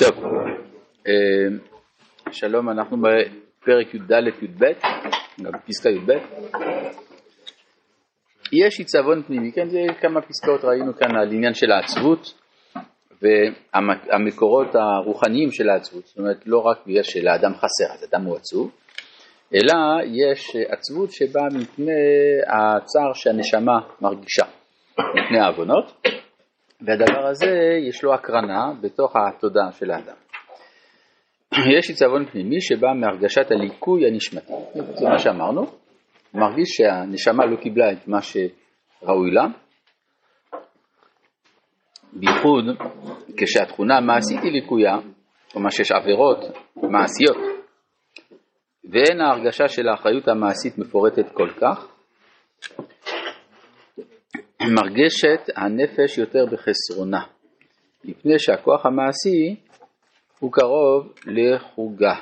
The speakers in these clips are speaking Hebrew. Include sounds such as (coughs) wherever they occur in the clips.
טוב, אה, שלום, אנחנו בפרק י"ד-י"ב, פסקה י"ב. יש עיצבון פנימי, כן, זה כמה פסקאות ראינו כאן על עניין של העצבות והמקורות הרוחניים של העצבות, זאת אומרת לא רק בגלל שלאדם חסר, אז אדם הוא עצוב, אלא יש עצבות שבאה מפני הצער שהנשמה מרגישה, מפני העוונות, והדבר הזה יש לו הקרנה בתוך התודעה של האדם. יש עיצבון פנימי שבא מהרגשת הליקוי הנשמתי, זה מה שאמרנו, הוא מרגיש שהנשמה לא קיבלה את מה שראוי לה, בייחוד כשהתכונה המעשית היא ליקויה, כלומר שיש עבירות מעשיות, ואין ההרגשה של האחריות המעשית מפורטת כל כך, מרגשת הנפש יותר בחסרונה, מפני שהכוח המעשי הוא קרוב לחוגה.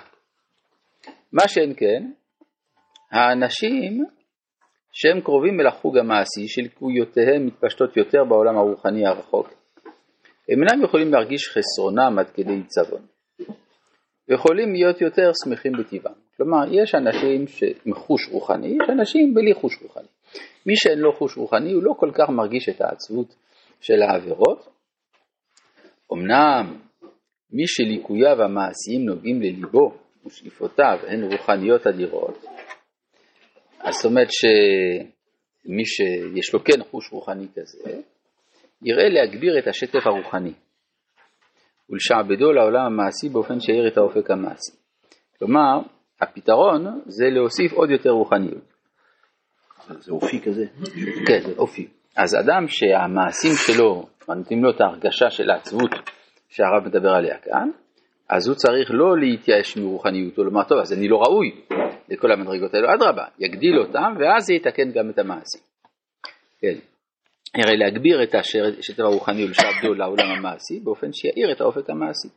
מה שאין כן, האנשים שהם קרובים אל החוג המעשי, שלקויותיהם מתפשטות יותר בעולם הרוחני הרחוק, הם אינם יכולים להרגיש חסרונם עד כדי עיצבון, ויכולים להיות יותר שמחים בטבעם. כלומר, יש אנשים עם חוש רוחני, יש אנשים בלי חוש רוחני. מי שאין לו חוש רוחני הוא לא כל כך מרגיש את העצבות של העבירות. אמנם מי שליקוייו המעשיים נוגעים לליבו ושאיפותיו הן רוחניות אדירות, אז זאת אומרת שמי שיש לו כן חוש רוחני כזה, יראה להגביר את השטף הרוחני ולשעבדו לעולם המעשי באופן שיאיר את האופק המעשי. כלומר, הפתרון זה להוסיף עוד יותר רוחניות. זה אופי כזה? כן, זה אופי. אז אדם שהמעשים שלו נותנים לו את ההרגשה של העצבות שהרב מדבר עליה כאן, אז הוא צריך לא להתייאש מרוחניותו, לומר טוב אז אני לא ראוי לכל המדרגות האלו, אדרבה, יגדיל אותם ואז זה יתקן גם את המעשים. כן. הרי להגביר את השטף הרוחני ולשעבדו לעולם המעשי באופן שיאיר את האופק המעשי.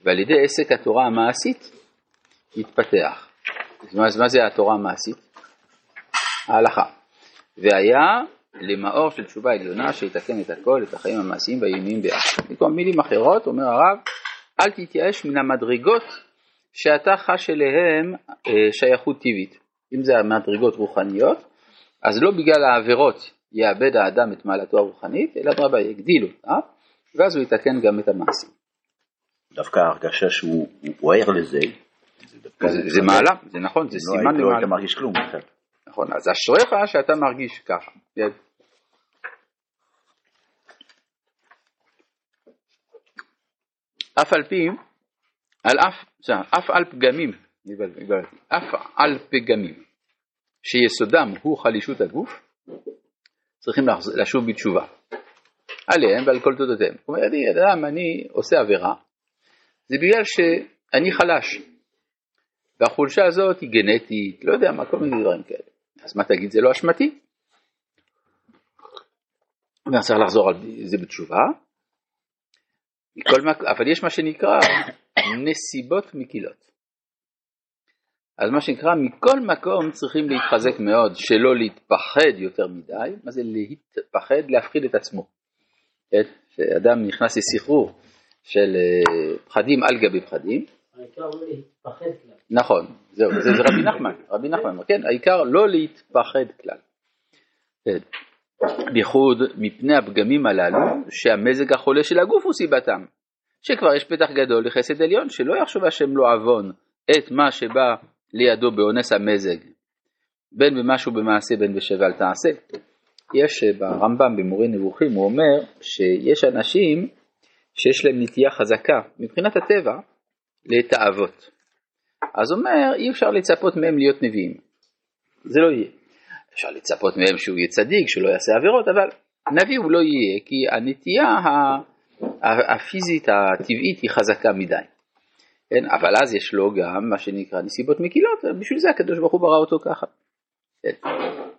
ועל ידי עסק התורה המעשית יתפתח. אז מה זה התורה המעשית? ההלכה. והיה למאור של תשובה עליונה שיתקן את הכל, את החיים המעשיים והעיוניים ביחד. במקום מילים אחרות, אומר הרב, אל תתייאש מן המדרגות שאתה חש אליהן אה, שייכות טבעית. אם זה המדרגות רוחניות, אז לא בגלל העבירות יאבד האדם את מעלתו הרוחנית, אלא אדרבה יגדיל אותה, ואז הוא יתקן גם את המעשים. דווקא ההרגשה שהוא ער לזה, זה, זה, זה מעלה, זה נכון, זה סימן למעלה. לא היית מרגיש כלום בכלל. נכון, אז אשריך שאתה מרגיש ככה. אף על פי, על אף, אף על פגמים, אף על פגמים, שיסודם הוא חלישות הגוף, צריכים לשוב בתשובה. עליהם ועל כל תודותיהם. זאת אומרת, אדם, אני עושה עבירה, זה בגלל שאני חלש. והחולשה הזאת היא גנטית, לא יודע מה, כל מיני דברים כאלה. אז מה תגיד, זה לא אשמתי? ואני צריך לחזור על זה בתשובה. מק... אבל יש מה שנקרא נסיבות מקילות. אז מה שנקרא, מכל מקום צריכים להתחזק מאוד, שלא להתפחד יותר מדי. מה זה להתפחד? להפחיד את עצמו. כן? שאדם נכנס לסחרור של אה, פחדים על גבי פחדים. נכון, זהו, זה, זה רבי נחמן, רבי נחמן, כן, העיקר לא להתפחד כלל. כן. בייחוד מפני הפגמים הללו, שהמזג החולה של הגוף הוא סיבתם, שכבר יש פתח גדול לחסד עליון, שלא יחשוב השם לא עוון את מה שבא לידו באונס המזג, בין במשהו במעשה בין אל תעשה. יש אה, ברמב"ם במורה נבוכים, הוא אומר שיש אנשים שיש להם נטייה חזקה מבחינת הטבע לתאוות. אז אומר, אי אפשר לצפות מהם להיות נביאים. זה לא יהיה. אפשר לצפות מהם שהוא יהיה צדיק, שהוא לא יעשה עבירות, אבל נביא הוא לא יהיה, כי הנטייה הפיזית הטבעית היא חזקה מדי. כן? אבל אז יש לו גם מה שנקרא נסיבות מקילות, בשביל זה הקדוש ברוך הוא ברא אותו ככה. כן?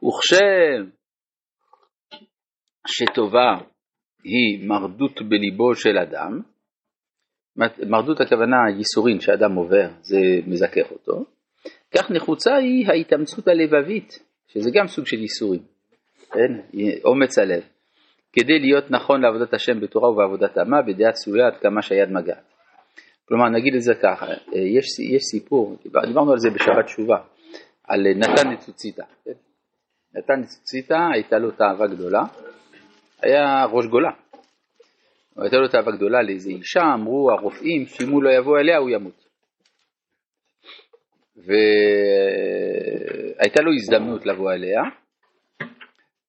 וכשם שטובה היא מרדות בליבו של אדם, מרדות הכוונה ייסורים שאדם עובר, זה מזכך אותו. כך נחוצה היא ההתאמצות הלבבית, שזה גם סוג של ייסורים, כן? אומץ הלב, כדי להיות נכון לעבודת השם בתורה ובעבודת עמה, בדעה צלויה עד כמה שהיד מגעת. כלומר נגיד את זה ככה, אה, יש, יש סיפור, דיברנו על זה בשבת תשובה, על נתן נצוציתא. כן? נתן נצוציתא הייתה לו תאווה גדולה, היה ראש גולה. הייתה לו תאווה גדולה לאיזו אישה, אמרו הרופאים שאם הוא לא יבוא אליה הוא ימות. והייתה לו הזדמנות לבוא אליה,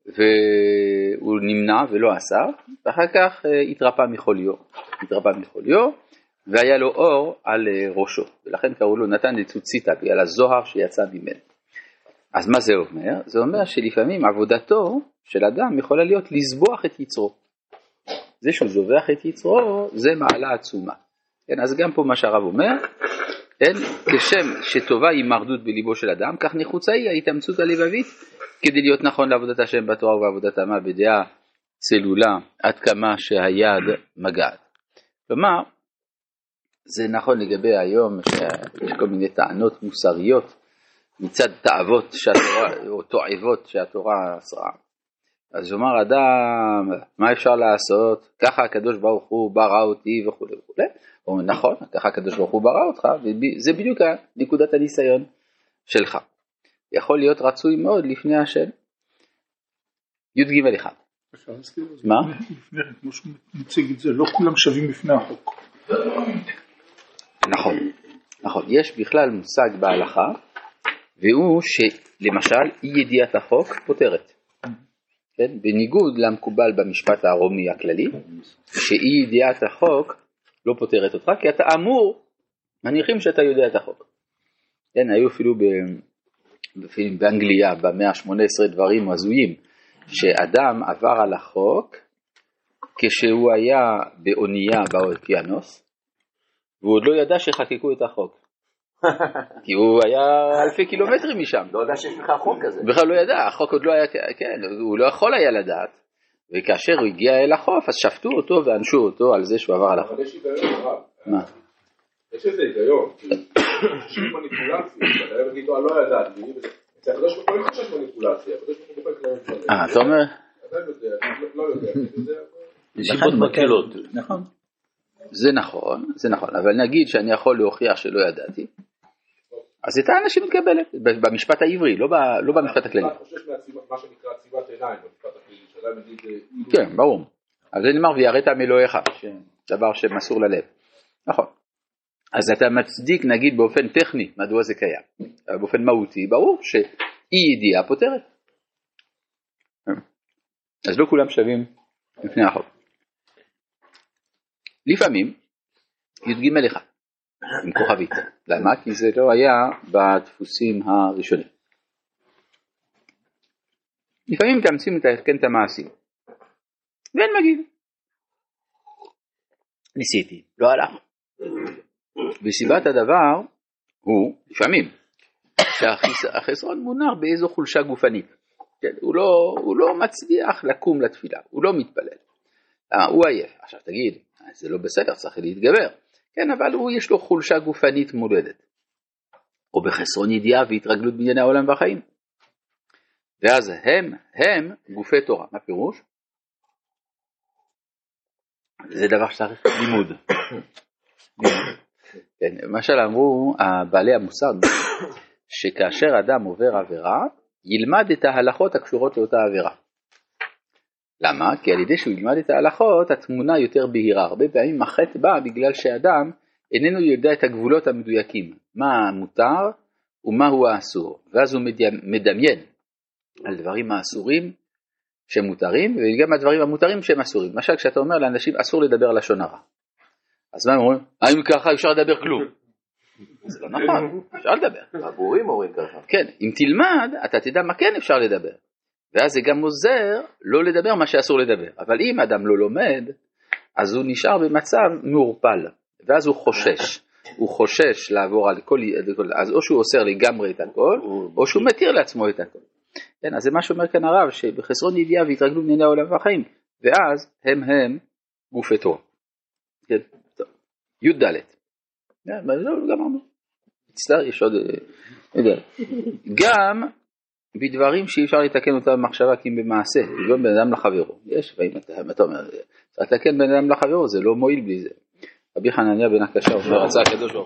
והוא נמנע ולא עשה, ואחר כך אה, התרפא מחוליו, התרפא מחוליו, והיה לו אור על אה, ראשו, ולכן קראו לו נתן דצוציתא, בגלל הזוהר שיצא ממנו. אז מה זה אומר? זה אומר שלפעמים עבודתו של אדם יכולה להיות לזבוח את יצרו. זה שהוא זובח את יצרו, זה מעלה עצומה. כן, אז גם פה מה שהרב אומר, כן, כשם שטובה היא מרדות בליבו של אדם, כך נחוצה היא ההתאמצות הלבבית כדי להיות נכון לעבודת השם בתורה ובעבודת עמה בדעה צלולה עד כמה שהיד מגעת. כלומר, זה נכון לגבי היום שיש כל מיני טענות מוסריות מצד תאוות שהתורה, או תועבות שהתורה אסרה. אז אומר אדם, מה אפשר לעשות? ככה הקדוש ברוך הוא ברא אותי וכולי וכולי. הוא אומר, נכון, ככה הקדוש ברוך הוא ברא אותך, וזה בדיוק נקודת הניסיון שלך. יכול להיות רצוי מאוד לפני השם. י"ג אחד. מה? כמו שהוא מציג את זה, לא כולם שווים בפני החוק. נכון, נכון. יש בכלל מושג בהלכה, והוא שלמשל אי ידיעת החוק פותרת. כן? בניגוד למקובל במשפט הרומי הכללי, שאי ידיעת החוק לא פותרת אותך, כי אתה אמור, מניחים שאתה יודע את החוק. כן, היו אפילו ב... באנגליה במאה ה-18 דברים הזויים, שאדם עבר על החוק כשהוא היה באונייה באוקיינוס, והוא עוד לא ידע שחקקו את החוק. (laughs) כי הוא היה אלפי קילומטרים משם. לא יודע שיש לך חוק כזה. בכלל לא ידע, החוק עוד לא היה, כן, הוא לא יכול היה לדעת. וכאשר הוא הגיע אל החוף, אז שפטו אותו ואנשו אותו על זה שהוא עבר על החוף. אבל יש היגיון הרב. מה? יש איזה היגיון. שיש מניפולציה, אתה יכול להגיד, לא ידעתי, אצל הקדוש ברוך הוא אין חשש מניפולציה, הקדוש ברוך הוא דופק להם דברים. אה, אתה אומר? אתה יודע, לא יודע. נסיבות מקלות. נכון. זה נכון, זה נכון, אבל נגיד שאני יכול להוכיח שלא ידעתי, אז את האנשים מתקבלת, במשפט העברי, לא, ב, לא במשפט הכללי. אתה חושש מה שנקרא עצימת עיניים במשפט הכללי, שאדם יגיד... אה, כן, ברור. אז זה נאמר ויראת מאלוהיך, דבר שמסור ללב. נכון. אז אתה מצדיק נגיד באופן טכני מדוע זה קיים, אבל באופן מהותי ברור שאי ידיעה פותרת. אז לא כולם שווים לפני החוק. לפעמים י"ג אחד עם כוכבית. למה? כי זה לא היה בדפוסים הראשונים. לפעמים מתאמצים לתקן את המעשים, ואין מגיד. ניסיתי, לא הלך. וסיבת הדבר הוא, לפעמים, שהחסרון מונח באיזו חולשה גופנית. כן, הוא, לא, הוא לא מצליח לקום לתפילה, הוא לא מתפלל. למה? הוא עייף. עכשיו תגיד, זה לא בסדר, צריך להתגבר. כן, אבל הוא יש לו חולשה גופנית מולדת. או בחסרון ידיעה והתרגלות בענייני העולם והחיים. ואז הם, הם גופי תורה. מה פירוש? זה דבר שצריך לימוד. (coughs) כן, למשל אמרו בעלי המושג שכאשר אדם עובר עבירה, ילמד את ההלכות הקשורות לאותה עבירה. למה? כי על ידי שהוא ילמד את ההלכות התמונה יותר בהירה. הרבה פעמים החטא בא בגלל שאדם איננו יודע את הגבולות המדויקים, מה מותר ומהו האסור, ואז הוא מדמיין על דברים האסורים שמותרים וגם הדברים המותרים שהם אסורים. למשל כשאתה אומר לאנשים אסור לדבר לשון הרע. אז מה הם אומרים? האם ככה אפשר לדבר כלום? זה לא נכון, אפשר לדבר. הבורים אומרים ככה. כן, אם תלמד אתה תדע מה כן אפשר לדבר. ואז זה גם עוזר לא לדבר מה שאסור לדבר. אבל אם אדם לא לומד, אז הוא נשאר במצב מעורפל, ואז הוא חושש. (laughs) הוא חושש לעבור על כל, אז או שהוא אוסר לגמרי את הכל, או שהוא מתיר לעצמו את הכל. כן, אז זה מה שאומר כאן הרב, שבחסרון ידיעה והתרגלו בענייני העולם והחיים, ואז הם הם גופי תורה. כן, טוב. י"ד. כן, גמרנו. מצטער, יש עוד... אה, (laughs) גם בדברים שאי אפשר לתקן אותם במחשבה כי אם במעשה, לא בן אדם לחברו. יש, ואם אתה, אתה אומר, לתקן בן אדם לחברו, זה לא מועיל בלי זה. רבי חנניה בן הקשה אומר, רצה הקדוש ברוך